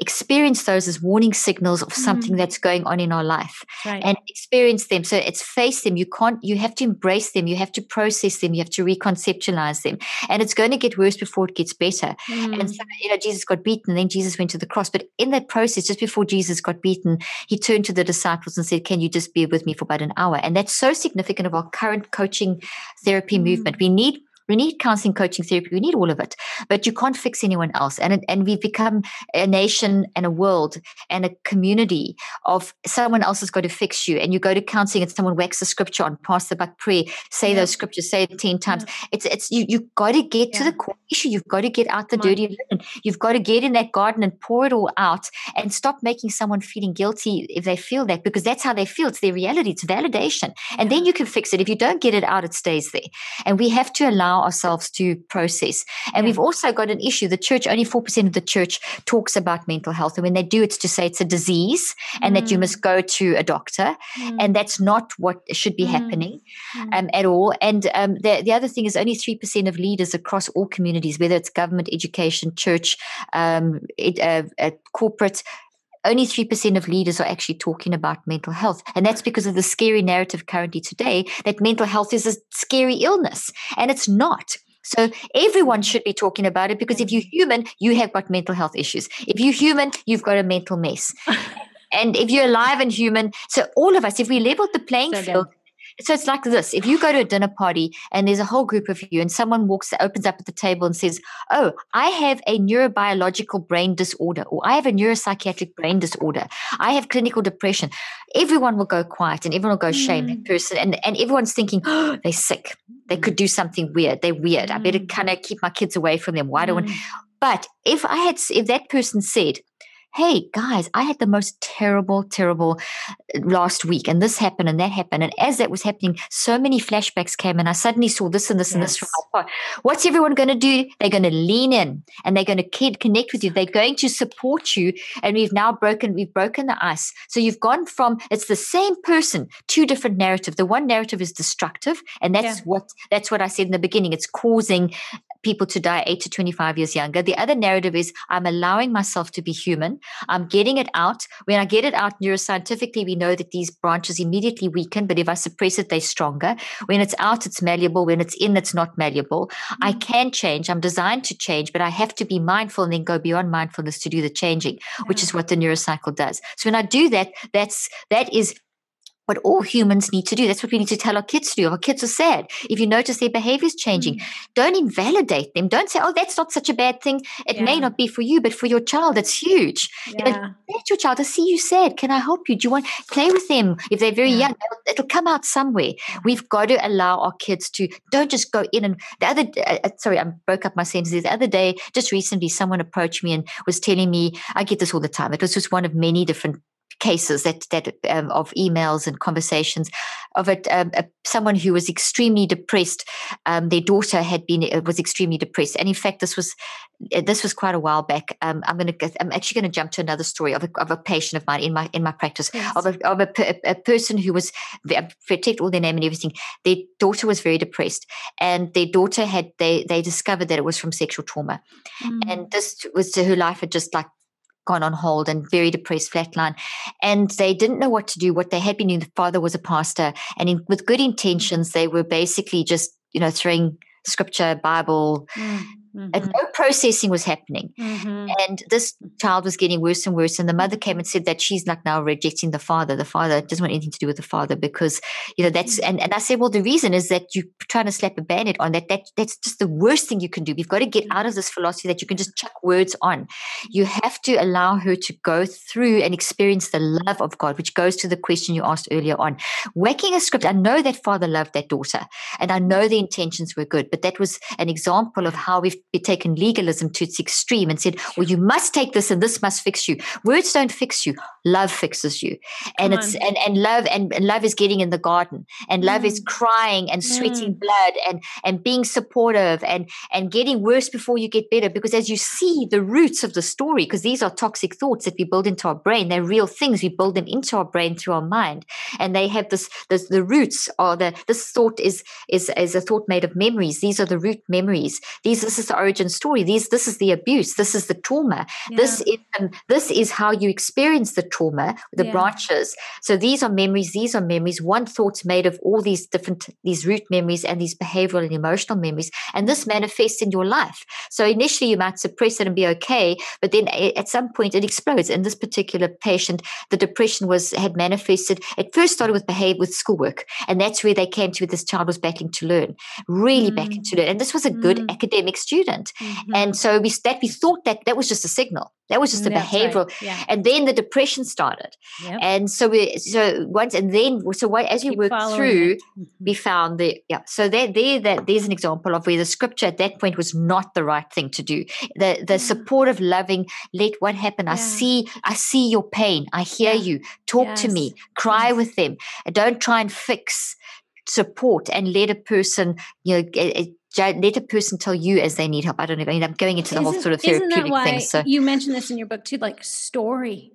experience those as warning signals of something mm. that's going on in our life right. and experience them. So it's face them. You can't you have to embrace them. You have to process them. You have to reconceptualize them. And it's going to get worse before it gets better. Mm. and so you know jesus got beaten and then jesus went to the cross. But in that process just before jesus got beaten he turned to the disciples and said can you just be with me for about an hour? And that's so significant of our current coaching therapy mm. movement. We need we need counseling, coaching, therapy. We need all of it, but you can't fix anyone else. And and we've become a nation and a world and a community of someone else has got to fix you. And you go to counseling and someone whacks the scripture on, pass the buck prayer, say yeah. those scriptures, say it ten times. Yeah. It's it's you you've got to get yeah. to the core issue. You've got to get out the Come dirty linen. You've got to get in that garden and pour it all out and stop making someone feeling guilty if they feel that because that's how they feel. It's their reality. It's validation. And then you can fix it. If you don't get it out, it stays there. And we have to allow allow ourselves to process. And yeah. we've also got an issue. The church, only 4% of the church talks about mental health. And when they do, it's to say it's a disease and mm. that you mm. must go to a doctor. Mm. And that's not what should be mm. happening mm. um, at all. And um, the, the other thing is only 3% of leaders across all communities, whether it's government, education, church, um, it, uh, uh, corporate, only 3% of leaders are actually talking about mental health. And that's because of the scary narrative currently today that mental health is a scary illness. And it's not. So everyone should be talking about it because if you're human, you have got mental health issues. If you're human, you've got a mental mess. and if you're alive and human, so all of us, if we leveled the playing so field, so it's like this if you go to a dinner party and there's a whole group of you and someone walks opens up at the table and says oh i have a neurobiological brain disorder or i have a neuropsychiatric brain disorder i have clinical depression everyone will go quiet and everyone will go shame mm. that person and, and everyone's thinking oh they're sick they could do something weird they're weird mm. i better mm. kind of keep my kids away from them why don't mm. but if i had if that person said hey guys i had the most terrible terrible uh, last week and this happened and that happened and as that was happening so many flashbacks came and i suddenly saw this and this yes. and this from my part what's everyone going to do? They're going to lean in and they're going to connect with you. They're going to support you and we've now broken we've broken the ice. So you've gone from it's the same person two different narrative. The one narrative is destructive and that's yeah. what that's what i said in the beginning. It's causing people to die 8 to 25 years younger. The other narrative is I'm allowing myself to be human. I'm getting it out. When I get it out neuroscientifically, we know that these branches immediately weaken, but if I suppress it, they're stronger. When it's out, it's malleable. When it's in, it's not malleable. I mm. can change. I'm designed to change, but I have to be mindful and then go beyond mindfulness to do the changing, yeah. which is what the neurocycle does. So when I do that, that's that is what all humans need to do. That's what we need to tell our kids to do. Our kids are sad. If you notice their behavior is changing, mm. don't invalidate them. Don't say, oh, that's not such a bad thing. It yeah. may not be for you, but for your child, it's huge. Yeah. You know, your child, I see you sad. Can I help you? Do you want play with them? If they're very yeah. young, it'll come out somewhere. We've got to allow our kids to don't just go in and the other, uh, uh, sorry, I broke up my sentences. The other day, just recently, someone approached me and was telling me, I get this all the time. It was just one of many different cases that that um, of emails and conversations of a, um, a, someone who was extremely depressed. Um, their daughter had been uh, was extremely depressed, and in fact, this was uh, this was quite a while back. Um, I'm going to I'm actually going to jump to another story of a, of a patient of mine in my in my practice yes. of a of a, a, person who was protect all their name and everything. Their daughter was very depressed, and their daughter had they they discovered that it was from sexual trauma, mm. and this was to her life had just like gone on hold and very depressed, flatline. And they didn't know what to do. What they had been doing, the father was a pastor, and in, with good intentions, they were basically just, you know, throwing scripture, Bible, mm. Mm-hmm. And no processing was happening. Mm-hmm. And this child was getting worse and worse. And the mother came and said that she's like now rejecting the father. The father doesn't want anything to do with the father because, you know, that's, mm-hmm. and, and I said, well, the reason is that you're trying to slap a Band-Aid on that. That That's just the worst thing you can do. We've got to get out of this philosophy that you can just chuck words on. You have to allow her to go through and experience the love of God, which goes to the question you asked earlier on. Whacking a script, I know that father loved that daughter and I know the intentions were good, but that was an example of how we've be taken legalism to its extreme and said, well, you must take this and this must fix you. Words don't fix you. Love fixes you. And Come it's, and, and love, and, and, love is getting in the garden and love mm. is crying and sweating mm. blood and, and being supportive and, and getting worse before you get better. Because as you see the roots of the story, because these are toxic thoughts that we build into our brain, they're real things. We build them into our brain through our mind. And they have this, this the roots are the, this thought is, is, is a thought made of memories. These are the root memories. These, this is the origin story. These, this is the abuse. This is the trauma. Yeah. This is, um, this is how you experience the trauma, the yeah. branches. So these are memories. These are memories. One thought's made of all these different, these root memories and these behavioral and emotional memories. And this manifests in your life. So initially you might suppress it and be okay, but then at some point it explodes. In this particular patient, the depression was, had manifested. It first started with behave with schoolwork. And that's where they came to this child was battling to learn, really mm. battling to learn. And this was a good mm. academic student. Mm-hmm. And so we that we thought that that was just a signal. That was just a That's behavioral. Right. Yeah. And then the depression started. Yep. And so we so once and then so what, as you work through, mm-hmm. we found the yeah. So there there that there's an example of where the scripture at that point was not the right thing to do. The the yeah. supportive, loving, let what happen. Yeah. I see I see your pain. I hear you. Talk yes. to me. Cry yes. with them. Don't try and fix support and let a person you know let a person tell you as they need help. I don't know. I mean, I'm going into the isn't, whole sort of therapeutic thing. So you mentioned this in your book too, like story,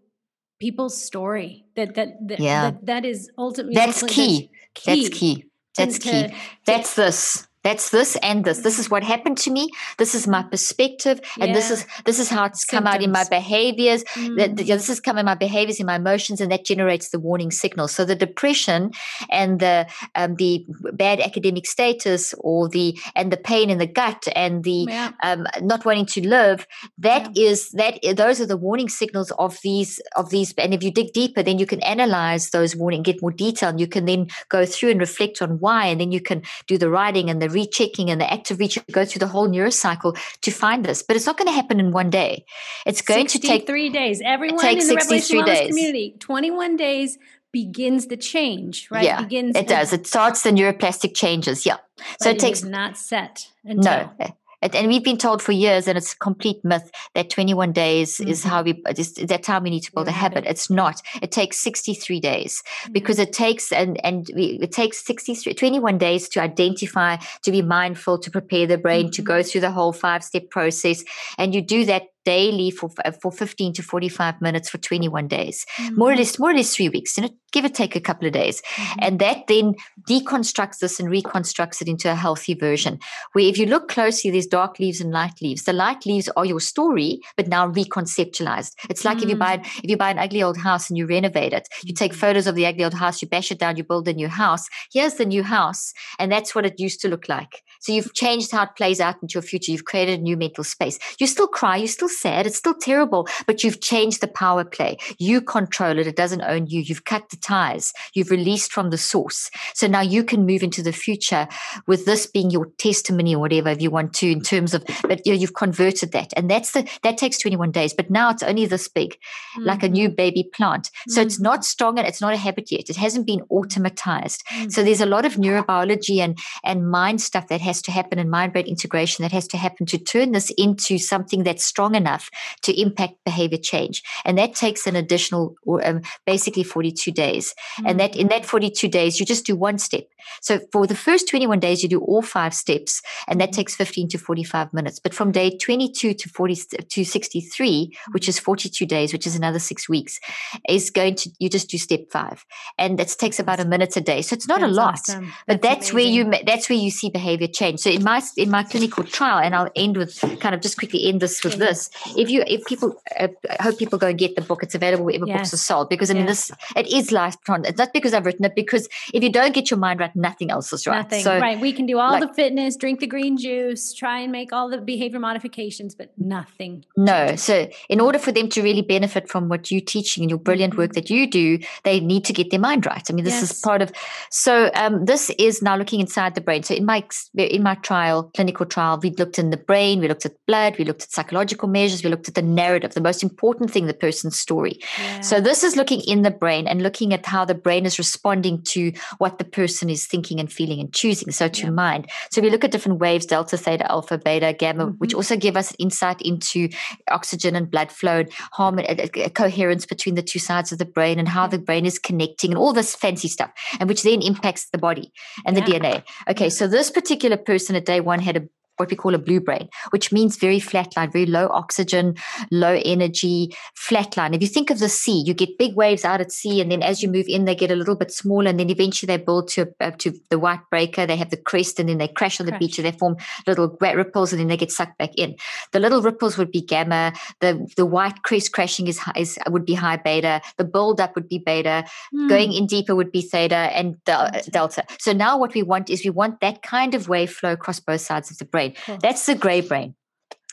people's story. That that that yeah. that, that is ultimately that's key. key. That's key. That's key. That's this that's this and this this is what happened to me this is my perspective and yeah. this is this is how it's Symptoms. come out in my behaviors mm. that, this is coming in my behaviors in my emotions and that generates the warning signal so the depression and the um, the bad academic status or the and the pain in the gut and the yeah. um, not wanting to live That yeah. is that those are the warning signals of these of these and if you dig deeper then you can analyze those warning get more detail and you can then go through and reflect on why and then you can do the writing and the rechecking and the active reach go through the whole neurocycle to find this. But it's not going to happen in one day. It's going to take three days. Everyone in the Revelation days. community, 21 days begins the change, right? Yeah, begins it does. It starts the neuroplastic changes. Yeah. So it, it takes not set until. No and we've been told for years, and it's a complete myth that 21 days mm-hmm. is how we just, that's how we need to build yeah, a habit. It's not. It takes 63 days mm-hmm. because it takes and and we, it takes 63 21 days to identify, to be mindful, to prepare the brain, mm-hmm. to go through the whole five step process, and you do that daily for for 15 to 45 minutes for 21 days mm-hmm. more or less more or less three weeks you know give or take a couple of days mm-hmm. and that then deconstructs this and reconstructs it into a healthy version where if you look closely there's dark leaves and light leaves the light leaves are your story but now reconceptualized it's like mm-hmm. if you buy mm. if you buy an ugly old house and you renovate it you take mm-hmm. photos of the ugly old house you bash it down you build a new house here's the new house and that's what it used to look like so you've changed how it plays out into your future you've created a new mental space you still cry you still sad. It's still terrible, but you've changed the power play. You control it. It doesn't own you. You've cut the ties. You've released from the source. So now you can move into the future with this being your testimony or whatever if you want to in terms of, but you know, you've converted that. And that's the, that takes 21 days, but now it's only this big, mm-hmm. like a new mm-hmm. baby plant. So mm-hmm. it's not strong and it's not a habit yet. It hasn't been automatized. Mm-hmm. So there's a lot of neurobiology and, and mind stuff that has to happen and mind brain integration that has to happen to turn this into something that's strong enough to impact behavior change. And that takes an additional, um, basically 42 days. Mm-hmm. And that in that 42 days, you just do one step. So for the first 21 days, you do all five steps, and that takes 15 to 45 minutes. But from day 22 to 40 to 63, which is 42 days, which is another six weeks, is going to you just do step five, and that takes about a minute a day. So it's not that's a lot, awesome. but that's, that's where you that's where you see behavior change. So in my in my clinical trial, and I'll end with kind of just quickly end this with this if you if people uh, I hope people go and get the book. It's available wherever yes. books are sold because i mean this it is life it's not because i've written it because if you don't get your mind right nothing else is right. Nothing. So, right. We can do all like, the fitness drink the green juice try and make all the behavior modifications but nothing no. so in order for them to really benefit from what you're teaching and your brilliant work mm-hmm. that you do they need to get their mind right. I mean this yes. is part of so um, this is now looking inside the brain. So in my in my trial clinical trial we looked in the brain we looked at blood we looked at psychological measures measures, we looked at the narrative, the most important thing, the person's story. Yeah. So this is looking in the brain and looking at how the brain is responding to what the person is thinking and feeling and choosing. So to yeah. mind. So we look at different waves, delta, theta, alpha, beta, gamma, mm-hmm. which also give us insight into oxygen and blood flow and harmony, a, uh, a uh, uh, coherence between the two sides of the brain and how the brain is connecting and all this fancy stuff, and which then impacts the body and yeah. the DNA. Okay, so this particular person at day one had a what we call a blue brain, which means very flatline, very low oxygen, low energy, flatline. If you think of the sea, you get big waves out at sea, and then as you move in, they get a little bit smaller, and then eventually they build to uh, to the white breaker. They have the crest, and then they crash on the crash. beach, and they form little ripples, and then they get sucked back in. The little ripples would be gamma. The the white crest crashing is, is would be high beta. The build up would be beta. Mm. Going in deeper would be theta and delta. So now what we want is we want that kind of wave flow across both sides of the brain brain. Cool. That's the gray brain.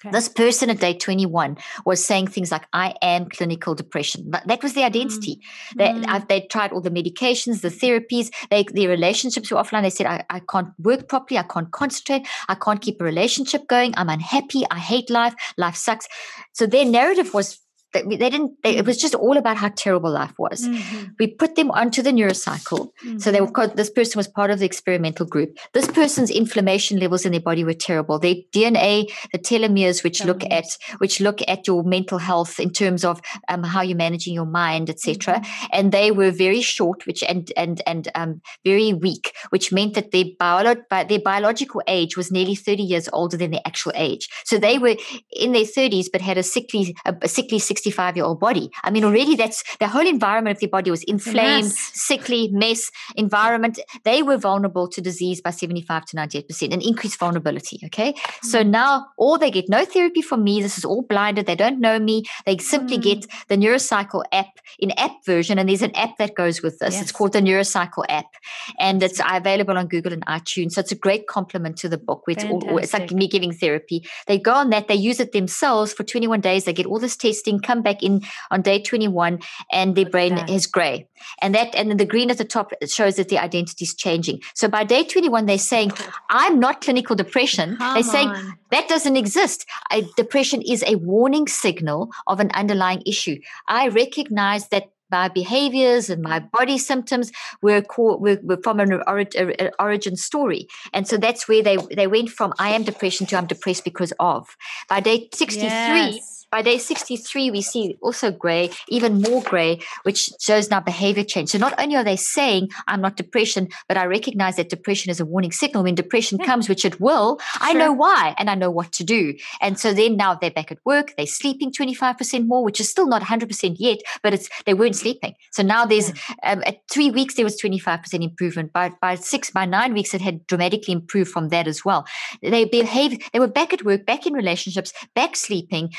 Okay. This person at day 21 was saying things like, I am clinical depression. But that was the identity. Mm. They, mm. they tried all the medications, the therapies, they, their relationships were offline. They said, I, I can't work properly. I can't concentrate. I can't keep a relationship going. I'm unhappy. I hate life. Life sucks. So their narrative was they, they didn't they, it was just all about how terrible life was mm-hmm. we put them onto the neurocycle mm-hmm. so they were mm-hmm. this person was part of the experimental group this person's inflammation levels in their body were terrible their dna the telomeres which look at which look at your mental health in terms of um, how you're managing your mind etc mm-hmm. and they were very short which and and and um, very weak which meant that their, bio- their biological age was nearly 30 years older than their actual age so they were in their 30s but had a sickly a, a sickly 65 year old body. I mean, already that's the whole environment of their body was inflamed, sickly, mess environment. They were vulnerable to disease by 75 to 98% an increased vulnerability. Okay. Mm. So now all they get no therapy from me. This is all blinded. They don't know me. They simply mm. get the Neurocycle app in app version. And there's an app that goes with this. Yes. It's called the Neurocycle app. And it's available on Google and iTunes. So it's a great complement to the book. Where it's, all, it's like me giving therapy. They go on that. They use it themselves for 21 days. They get all this testing come back in on day 21 and their brain is gray. And that and then the green at the top shows that the identity is changing. So by day 21, they're saying, I'm not clinical depression. Come they're saying on. that doesn't exist. I, depression is a warning signal of an underlying issue. I recognize that my behaviors and my body symptoms were, called, were, were from an origin story. And so that's where they, they went from I am depression to I'm depressed because of. By day 63, yes by day 63, we see also gray, even more gray, which shows now behavior change. So not only are they saying, I'm not depression, but I recognize that depression is a warning signal. When depression yeah. comes, which it will, sure. I know why and I know what to do. And so then now they're back at work, they're sleeping 25% more, which is still not 100% yet, but it's they weren't sleeping. So now there's yeah. um, at three weeks, there was 25% improvement. By, by six, by nine weeks, it had dramatically improved from that as well. They behaved, they were back at work, back in relationships, back sleeping,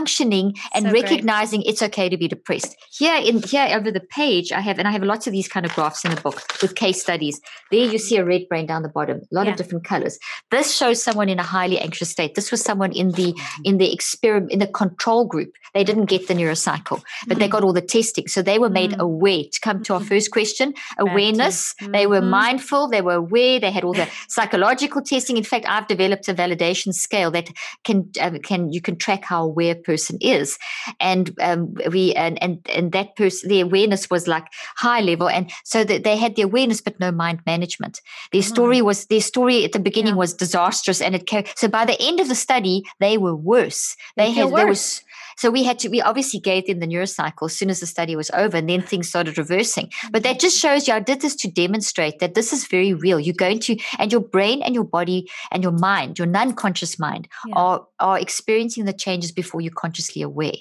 functioning and so recognizing great. it's okay to be depressed. Here in here over the page, I have and I have lots of these kind of graphs in the book with case studies. There you see a red brain down the bottom, a lot yeah. of different colors. This shows someone in a highly anxious state. This was someone in the mm-hmm. in the experiment in the control group. They didn't get the neurocycle, but mm-hmm. they got all the testing. So they were made mm-hmm. aware to come to our first question, awareness. They were mm-hmm. mindful, they were aware, they had all the psychological testing. In fact, I've developed a validation scale that can uh, can you can track how aware person is and um, we and, and and that person the awareness was like high level and so that they had the awareness but no mind management their mm-hmm. story was their story at the beginning yeah. was disastrous and it came, so by the end of the study they were worse they, had worse. there was so we had to, we obviously gave them the neurocycle as soon as the study was over, and then things started reversing. But that just shows you, I did this to demonstrate that this is very real. You're going to, and your brain and your body and your mind, your non conscious mind, yeah. are, are experiencing the changes before you're consciously aware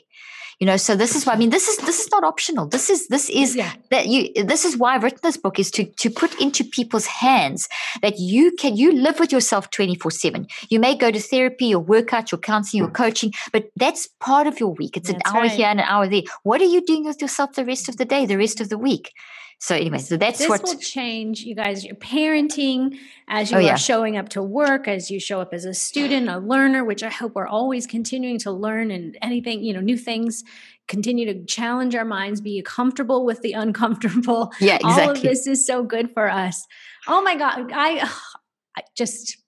you know so this is why i mean this is this is not optional. This is this is yeah. that you this is why i've written this book is to to put into people's hands that you can you live with yourself 24 7 you may go to therapy your workout your counseling your coaching but that's part of your week. It's that's an hour right. here and an hour there. What are you doing with yourself the rest of the day the rest of the week so anyway, so that's this what will change. You guys, your parenting as oh, you oh, are yeah. showing up to work, as you show up as a student, a learner, which I hope we're always continuing to learn and anything, you know, new things. Continue to challenge our minds, be comfortable with the uncomfortable. Yeah, exactly. All of this is so good for us. Oh my God, I, I just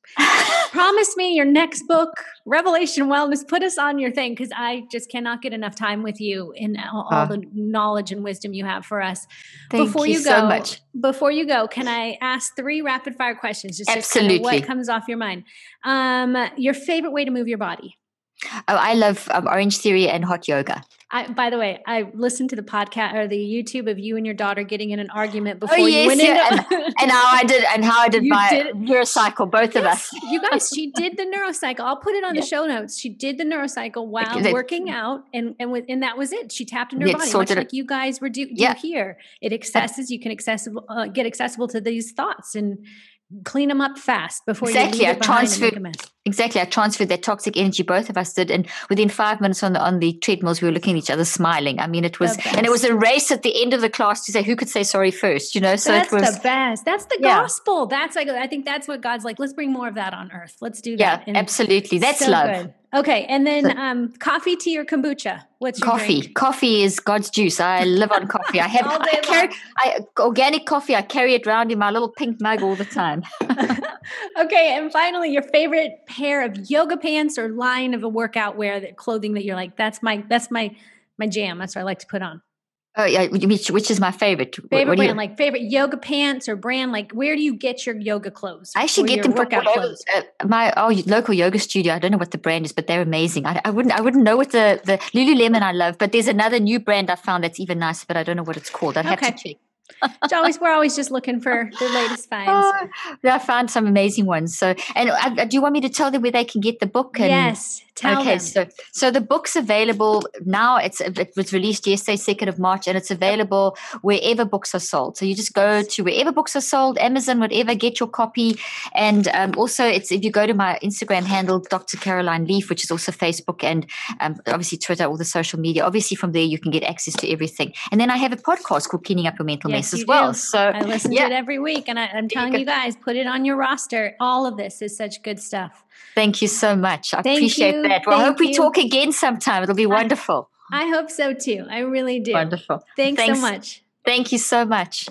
Promise me your next book, Revelation Wellness. Put us on your thing because I just cannot get enough time with you and all, all uh, the knowledge and wisdom you have for us. Thank before you, you go, so much. Before you go, can I ask three rapid fire questions? Just absolutely. Just what comes off your mind? Um, your favorite way to move your body? Oh, I love um, Orange Theory and hot yoga. I, by the way, I listened to the podcast or the YouTube of you and your daughter getting in an argument oh, before oh, yes, you went yeah. into and, and, how I did and how I did you my did neurocycle, both yes, of us. you guys, she did the neurocycle. I'll put it on yeah. the show notes. She did the neurocycle while that, working out, and and with, and that was it. She tapped into her body, much like you guys were do, do yeah. here. It accesses. You can accessible uh, get accessible to these thoughts and clean them up fast before exactly. you I transferred exactly. I transferred that toxic energy. Both of us did, and within five minutes on the on the treadmills, we were looking at each other, smiling. I mean, it was and it was a race at the end of the class to say who could say sorry first. You know, so that's it was the best. That's the yeah. gospel. That's like I think that's what God's like. Let's bring more of that on earth. Let's do that. Yeah, and absolutely. That's so love. Good. Okay, and then um, coffee, tea, or kombucha. What's your coffee? Drink? Coffee is God's juice. I live on coffee. I have I carry, I, organic coffee. I carry it around in my little pink mug all the time. okay, and finally, your favorite pair of yoga pants or line of a workout wear that clothing that you're like, that's my that's my my jam. That's what I like to put on. Oh yeah, which which is my favorite? Favorite brand, you, like favorite yoga pants or brand. Like where do you get your yoga clothes? I actually get them from clothes. Uh, my oh local yoga studio. I don't know what the brand is, but they're amazing. I, I, wouldn't I wouldn't know what the the Lululemon I love, but there's another new brand I found that's even nicer, but I don't know what it's called. I'd okay. have to check it's always we're always just looking for the latest finds. Oh, I found some amazing ones. So, and uh, do you want me to tell them where they can get the book? And, yes, tell okay, them. so so the book's available now. It's it was released yesterday, second of March, and it's available wherever books are sold. So you just go to wherever books are sold, Amazon, whatever, get your copy. And um, also, it's if you go to my Instagram handle, Dr. Caroline Leaf, which is also Facebook and um, obviously Twitter, all the social media. Obviously, from there you can get access to everything. And then I have a podcast called Cleaning Up Your Mental yes as well. Do. So I listen yeah. to it every week, and I, am telling you, you guys, put it on your roster. All of this is such good stuff. Thank you so much. I Thank appreciate you. that. Well, Thank I hope we talk again sometime. It'll be wonderful. I, I, hope so too. I really do. Wonderful. Thanks, Thanks so much. Thank you so much.